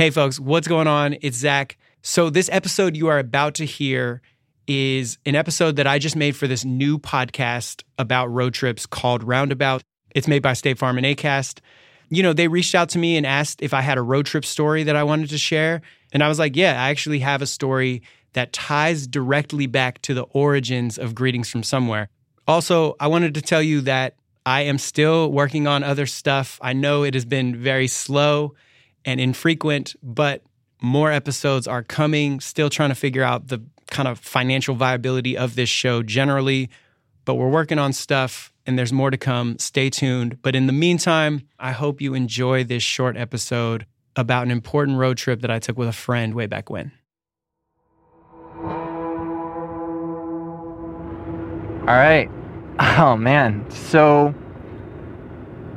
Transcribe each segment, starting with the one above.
Hey, folks, what's going on? It's Zach. So, this episode you are about to hear is an episode that I just made for this new podcast about road trips called Roundabout. It's made by State Farm and ACAST. You know, they reached out to me and asked if I had a road trip story that I wanted to share. And I was like, yeah, I actually have a story that ties directly back to the origins of Greetings from Somewhere. Also, I wanted to tell you that I am still working on other stuff. I know it has been very slow and infrequent, but more episodes are coming. Still trying to figure out the kind of financial viability of this show generally, but we're working on stuff and there's more to come. Stay tuned. But in the meantime, I hope you enjoy this short episode about an important road trip that I took with a friend way back when. All right. Oh, man. So,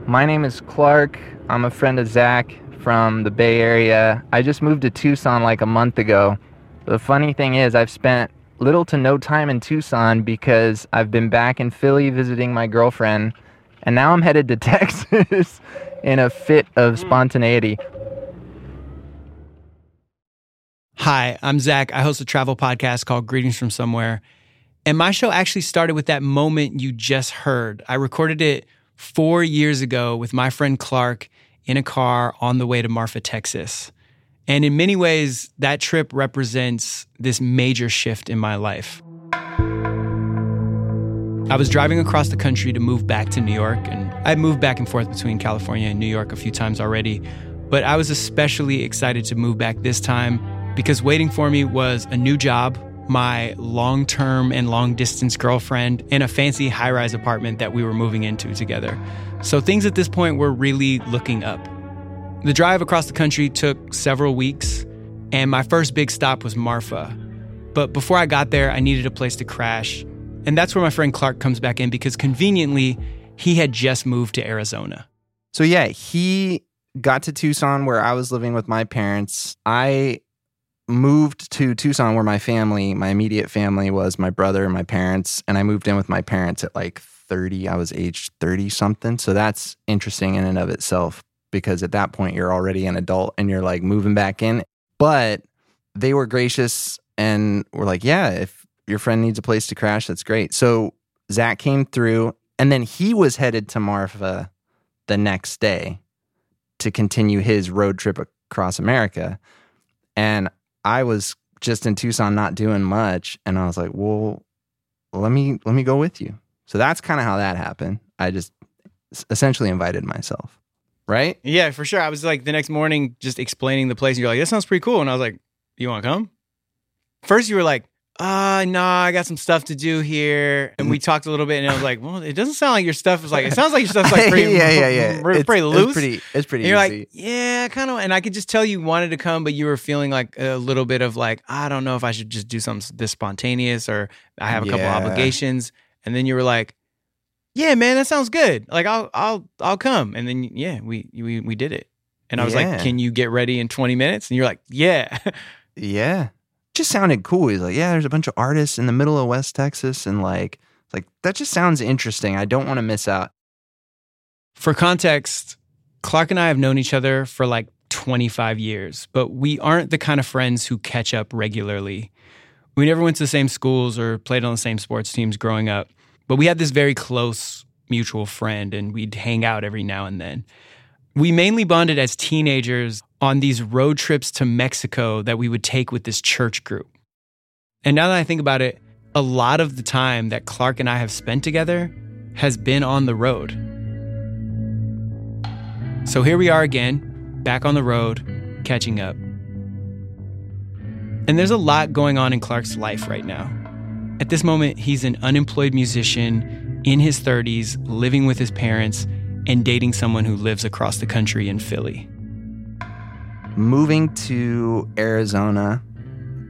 my name is Clark. I'm a friend of Zach from the Bay Area. I just moved to Tucson like a month ago. The funny thing is, I've spent little to no time in Tucson because I've been back in Philly visiting my girlfriend, and now I'm headed to Texas in a fit of mm. spontaneity. Hi, I'm Zach. I host a travel podcast called Greetings from Somewhere. And my show actually started with that moment you just heard. I recorded it four years ago with my friend Clark in a car on the way to Marfa, Texas. And in many ways, that trip represents this major shift in my life. I was driving across the country to move back to New York, and I'd moved back and forth between California and New York a few times already. But I was especially excited to move back this time because waiting for me was a new job my long term and long distance girlfriend in a fancy high rise apartment that we were moving into together. So things at this point were really looking up. The drive across the country took several weeks, and my first big stop was Marfa. But before I got there, I needed a place to crash. And that's where my friend Clark comes back in because conveniently, he had just moved to Arizona. So, yeah, he got to Tucson where I was living with my parents. I moved to Tucson where my family, my immediate family was my brother and my parents. And I moved in with my parents at like 30. I was aged 30 something. So that's interesting in and of itself because at that point you're already an adult and you're like moving back in. But they were gracious and were like, yeah, if your friend needs a place to crash, that's great. So Zach came through and then he was headed to Marfa the next day to continue his road trip across America. And I was just in Tucson not doing much and I was like, "Well, let me let me go with you." So that's kind of how that happened. I just essentially invited myself. Right? Yeah, for sure. I was like the next morning just explaining the place and you're like, "That sounds pretty cool." And I was like, "You want to come?" First you were like, uh no, I got some stuff to do here. And we talked a little bit and I was like, well, it doesn't sound like your stuff is like it sounds like your stuff's like pretty yeah, yeah, yeah. pretty, It's- pretty loose. It's pretty, it's pretty and you're easy. like, yeah, kind of. And I could just tell you wanted to come, but you were feeling like a little bit of like, I don't know if I should just do something this spontaneous or I have a couple Yeah. obligations. And then you were like, yeah, man, that sounds good. Like I'll, I'll, I'll come. And then yeah, we, we, we did it. And I was Yeah. like, can you get ready in 20 minutes? And you're like, yeah. yeah. Just sounded cool. He's like, yeah, there's a bunch of artists in the middle of West Texas. And like, like, that just sounds interesting. I don't want to miss out. For context, Clark and I have known each other for like 25 years, but we aren't the kind of friends who catch up regularly. We never went to the same schools or played on the same sports teams growing up, but we had this very close mutual friend and we'd hang out every now and then. We mainly bonded as teenagers on these road trips to Mexico that we would take with this church group. And now that I think about it, a lot of the time that Clark and I have spent together has been on the road. So here we are again, back on the road, catching up. And there's a lot going on in Clark's life right now. At this moment, he's an unemployed musician in his 30s, living with his parents, and dating someone who lives across the country in Philly. Moving to Arizona,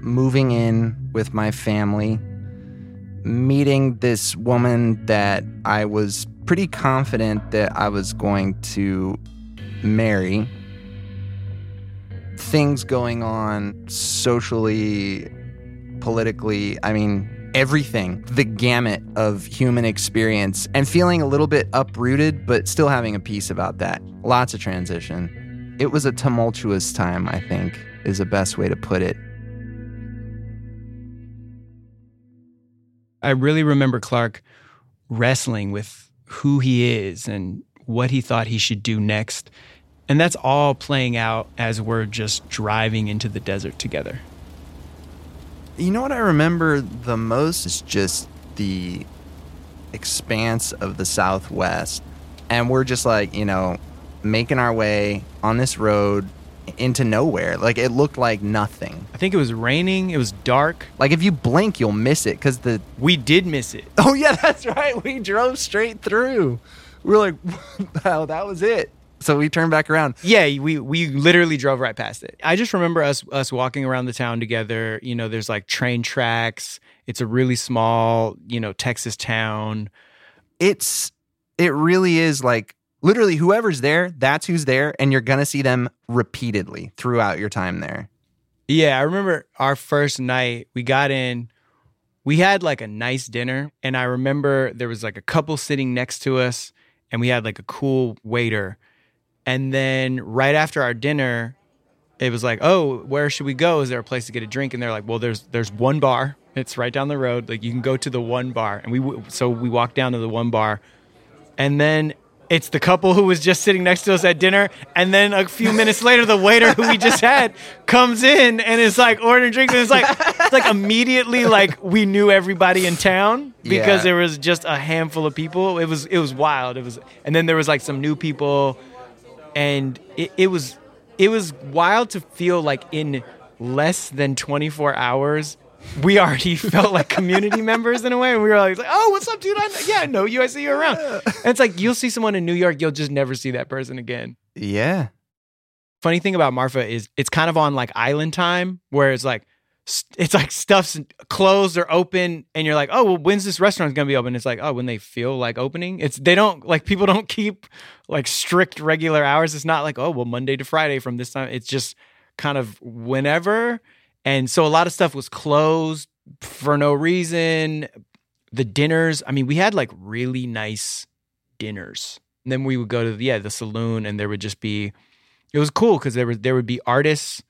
moving in with my family, meeting this woman that I was pretty confident that I was going to marry. Things going on socially, politically, I mean, everything, the gamut of human experience, and feeling a little bit uprooted, but still having a peace about that. Lots of transition. it was a tumultuous time, I think, is the best way to put it. I really remember Clark wrestling with who he is and what he thought he should do next. And that's all playing out as we're just driving into the desert together. You know what I remember the most is just the expanse of the Southwest. And we're just like, you know, making our way on this road into nowhere. Like it looked like nothing. I think it was raining, it was dark. Like if you blink, you'll miss it because the. We did miss it. Oh, yeah, that's right. We drove straight through. We are like, wow, that was it. So we turned back around. Yeah, we we literally drove right past it. I just remember us us walking around the town together. You know, there's like train tracks. It's a really small, you know, Texas town. It's it really is like literally whoever's there, that's who's there, and you're gonna see them repeatedly throughout your time there. Yeah, I remember our first night. We got in. We had like a nice dinner, and I remember there was like a couple sitting next to us, and we had like a cool waiter and then right after our dinner, it was like, "Oh, where should we go? Is there a place to get a drink?" And they're like, "Well, there's there's one bar. It's right down the road. Like you can go to the one bar." And we so we walked down to the one bar, and then it's the couple who was just sitting next to us at dinner, and then a few minutes later, the waiter who we just had comes in and is like ordering drinks, and it's like it's like immediately like we knew everybody in town because yeah. there was just a handful of people. It was it was wild. It was, and then there was like some new people and it, it was it was wild to feel like in less than 24 hours we already felt like community members in a way. And we were like oh what's up dude? I know, yeah I know you I see you around. And it's like you'll see someone in New York you'll just never see that person again. Yeah. Funny thing about Marfa is it's kind of on like island time where it's like it's like stuff's closed or open and you're like oh well when's this restaurant gonna be open? It's like oh when they feel like opening. It's they don't like people don't keep like strict regular hours. It's not like oh well monday to friday from this time. It's just kind of whenever. And so a lot of stuff was closed for no reason. The dinners i mean we had like really nice dinners. And then we would go to the, yeah the saloon and there would just be it was cool because there was there would be artists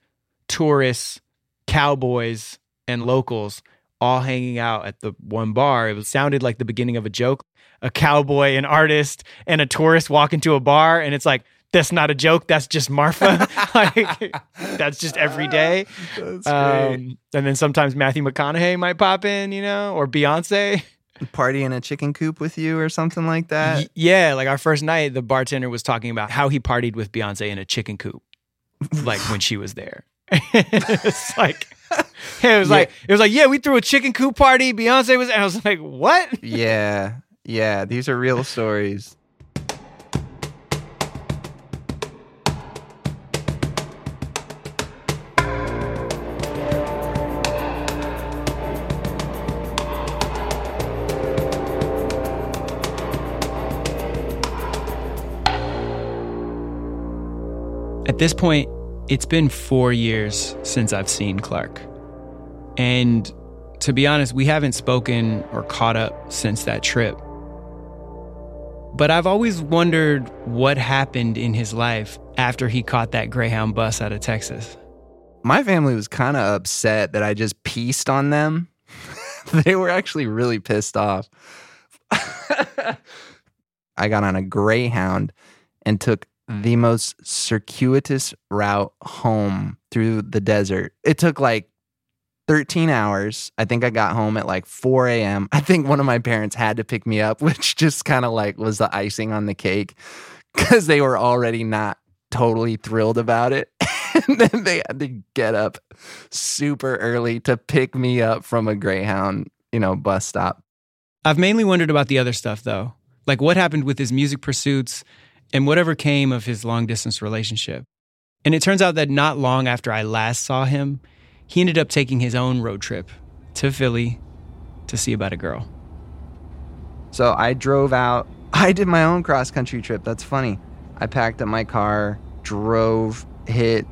tourists cowboys and locals all hanging out at the one bar. It sounded like the beginning of a joke. A cowboy, an artist, and a tourist walk into a bar, and it's like, that's not a joke. That's just Marfa. like, that's just every day. Um, and then sometimes Matthew McConaughey might pop in, you know, or Beyonce. Party in a chicken coop with you or something like that. Y- yeah, like our first night, the bartender was talking about how he partied with Beyonce in a chicken coop, like when she was there. it's like it was yeah. like it was like yeah we threw a chicken coop party. Beyonce was i was like what? Yeah. Yeah. These are real stories. At this point, it's been four years since I've seen Clark. And to be honest, we haven't spoken or caught up since that trip. But I've always wondered what happened in his life after he caught that Greyhound bus out of Texas. My family was kind of upset that I just pieced on them. they were actually really pissed off. I got on a Greyhound and took the most circuitous route home through the desert. It took like 13 hours. I think I got home at like 4 a.m. I think one of my parents had to pick me up, which just kind of like was the icing on the cake because they were already not totally thrilled about it. and then they had to get up super early to pick me up from a Greyhound, you know, bus stop. I've mainly wondered about the other stuff though. Like what happened with his music pursuits and whatever came of his long distance relationship. And it turns out that not long after I last saw him, he ended up taking his own road trip to Philly to see about a girl. So I drove out. I did my own cross country trip. That's funny. I packed up my car, drove, hit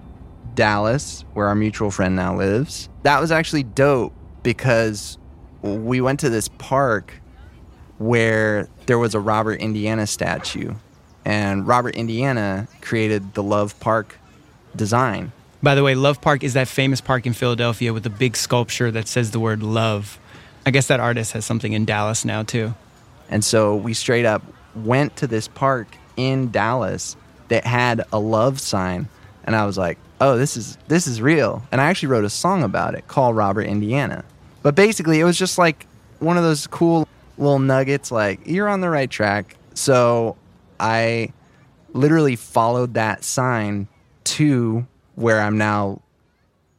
Dallas, where our mutual friend now lives. That was actually dope because we went to this park where there was a Robert Indiana statue and Robert Indiana created the Love Park design. By the way, Love Park is that famous park in Philadelphia with a big sculpture that says the word love. I guess that artist has something in Dallas now too. And so we straight up went to this park in Dallas that had a love sign and I was like, "Oh, this is this is real." And I actually wrote a song about it called Robert Indiana. But basically, it was just like one of those cool little nuggets like you're on the right track. So I literally followed that sign to where I'm now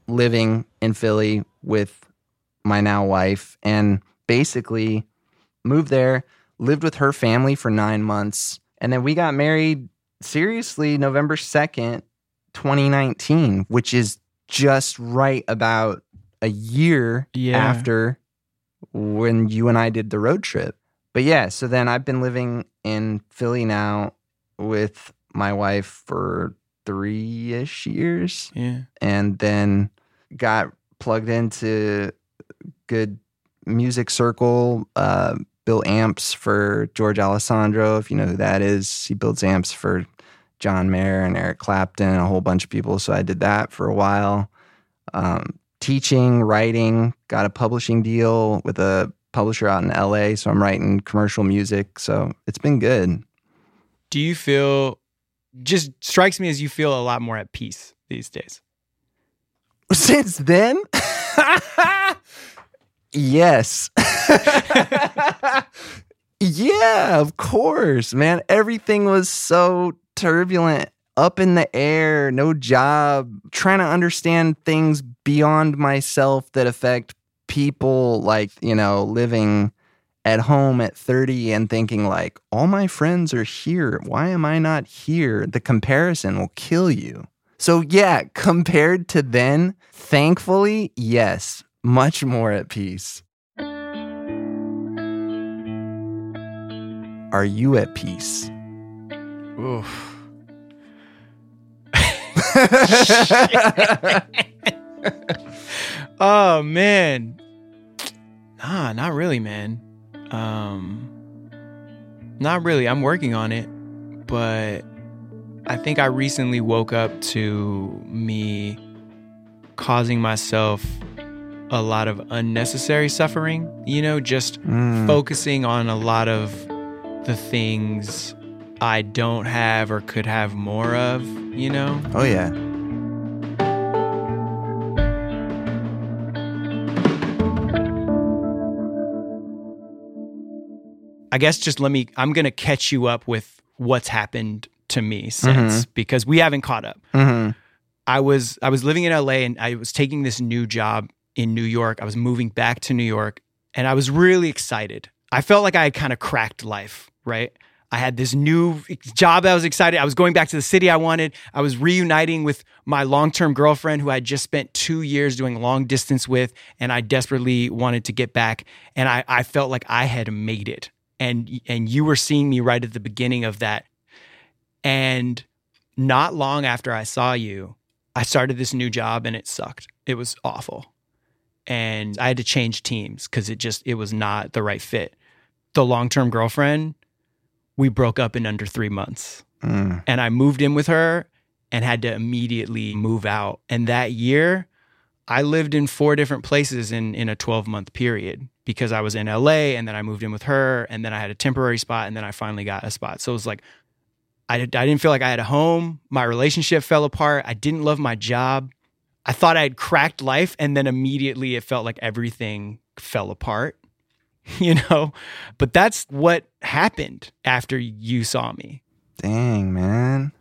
living in Philly with my now wife and basically moved there, lived with her family for 9 months, and then we got married seriously November 2nd, 2019, which is just right about a year Yeah. after when you and I did the road trip. But yeah, so then I've been living in Philly now with my wife for three ish years. Yeah. and then got plugged into good music circle uh, built amps for george alessandro if you know who that is. He builds amps for john mayer and eric clapton and a whole bunch of people. So i did that for a while. Um, teaching writing got a publishing deal with a publisher out in la so i'm writing commercial music so it's been good Do you feel just strikes me as you feel a lot more at peace these days? Since then? yes. yeah, of course, man. Everything was so turbulent, up in the air, no job, trying to understand things beyond myself that affect people like, you know, living at home at 30 and thinking like all my friends are here. Why am i not here? The comparison will kill you. So yeah compared to then thankfully yes much more at peace. Are you at peace? Oof. oh man. Nah, not really, man. Um not really. I'm working on it, but I think I recently woke up to me causing myself a lot of unnecessary suffering, you know, just Mm. focusing on a lot of the things I don't have or could have more of, you know? oh yeah I guess just let me, I'm going to catch you up with what's happened to me since because we haven't caught up. hmm I was I was living in LA and I was taking this new job in New York. I was moving back to New York and I was really excited. I felt like I had kind of cracked life, right? I had this new job I was excited. I was going back to the city I wanted. I was reuniting with my long-term girlfriend who I had just spent 2 years doing long distance with and I desperately wanted to get back and I I felt like I had made it. And and you were seeing me right at the beginning of that. And not long after I saw you, I started this new job and it sucked. It was awful. And I had to change teams because it just it was not the right fit. The long-term girlfriend, we broke up in under 3 months. Mm. And I moved in with her and had to immediately move out. And that year, I lived in four different places in in a 12-month period because I was in LA and then I moved in with her and then I had a temporary spot and then I finally got a spot. So it was like I, I didn't feel like I had a home. My relationship fell apart. I didn't love my job. I thought I had cracked life, and then immediately it felt like everything fell apart, you know? But that's what happened after you saw me. dang man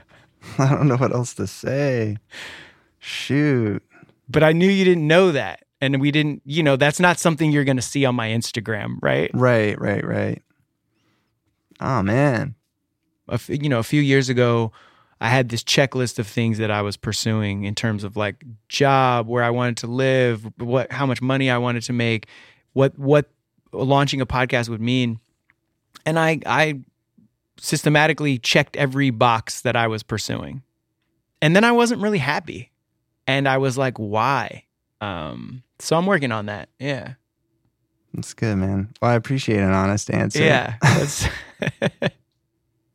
i don't know what else to say shoot But I knew you didn't know that. And we didn't, you know, that's not something you're going to see on my Instagram, right? right right right. Oh man. A f- you know, a few years ago, I had this checklist of things that I was pursuing in terms of like job, where I wanted to live, what, how much money I wanted to make, what, what launching a podcast would mean, and I, I systematically checked every box that I was pursuing, and then I wasn't really happy, and I was like, why? Um, so I'm working on that. Yeah, that's good man well i appreciate an honest answer yeah.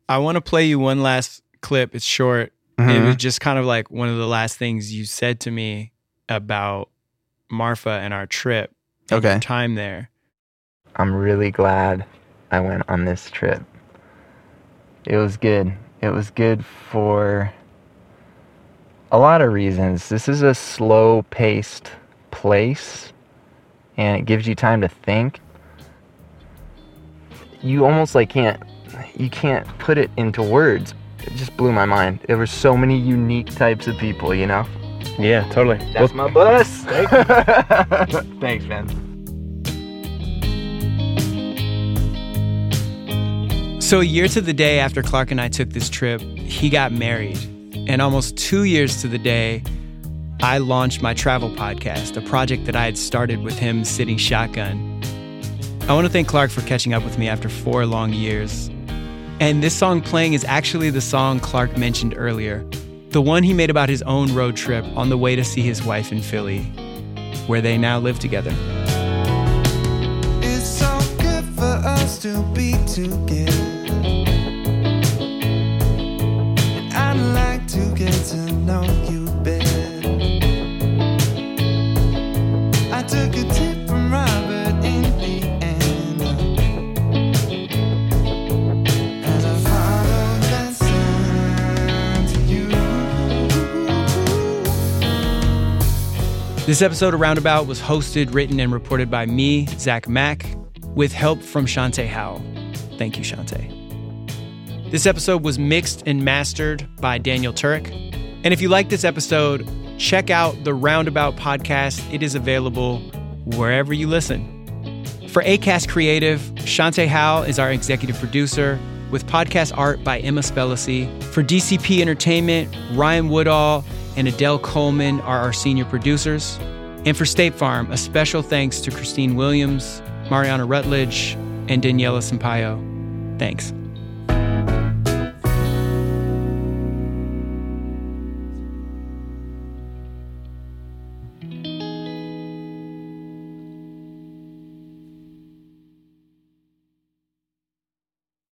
I want to play you one last clip. It's short. It Mhm. was just kind of like one of the last things you said to me about Marfa and our trip. and your Okay. time there. I'm really glad I went on this trip. It was good. It was good for a lot of reasons. This is a slow paced place and it gives you time to think. You almost like can't you can't put it into words. It just blew my mind. There were so many unique types of people, you know? Yeah, totally. That's my bus. Thanks, man. So, a year to the day after Clark and I took this trip, he got married. And almost two years to the day, I launched my travel podcast, a project that I had started with him sitting shotgun. I want to thank Clark for catching up with me after four long years. And this song playing is actually the song Clark mentioned earlier, the one he made about his own road trip on the way to see his wife in Philly, where they now live together. It's so good for us to be together. This episode of Roundabout was hosted, written, and reported by me, Zach Mack, with help from Shantae Howell. Thank you, Shantae. This episode was mixed and mastered by Daniel Turek. And if you like this episode, check out the Roundabout podcast. It is available wherever you listen. For ACAST Creative, Shantae Howell is our executive producer, with podcast art by Emma Spellacy. For DCP Entertainment, Ryan Woodall and Adele Coleman are our senior producers. And for State Farm, a special thanks to Christine Williams, Mariana Rutledge, and Daniela Sampaio. Thanks.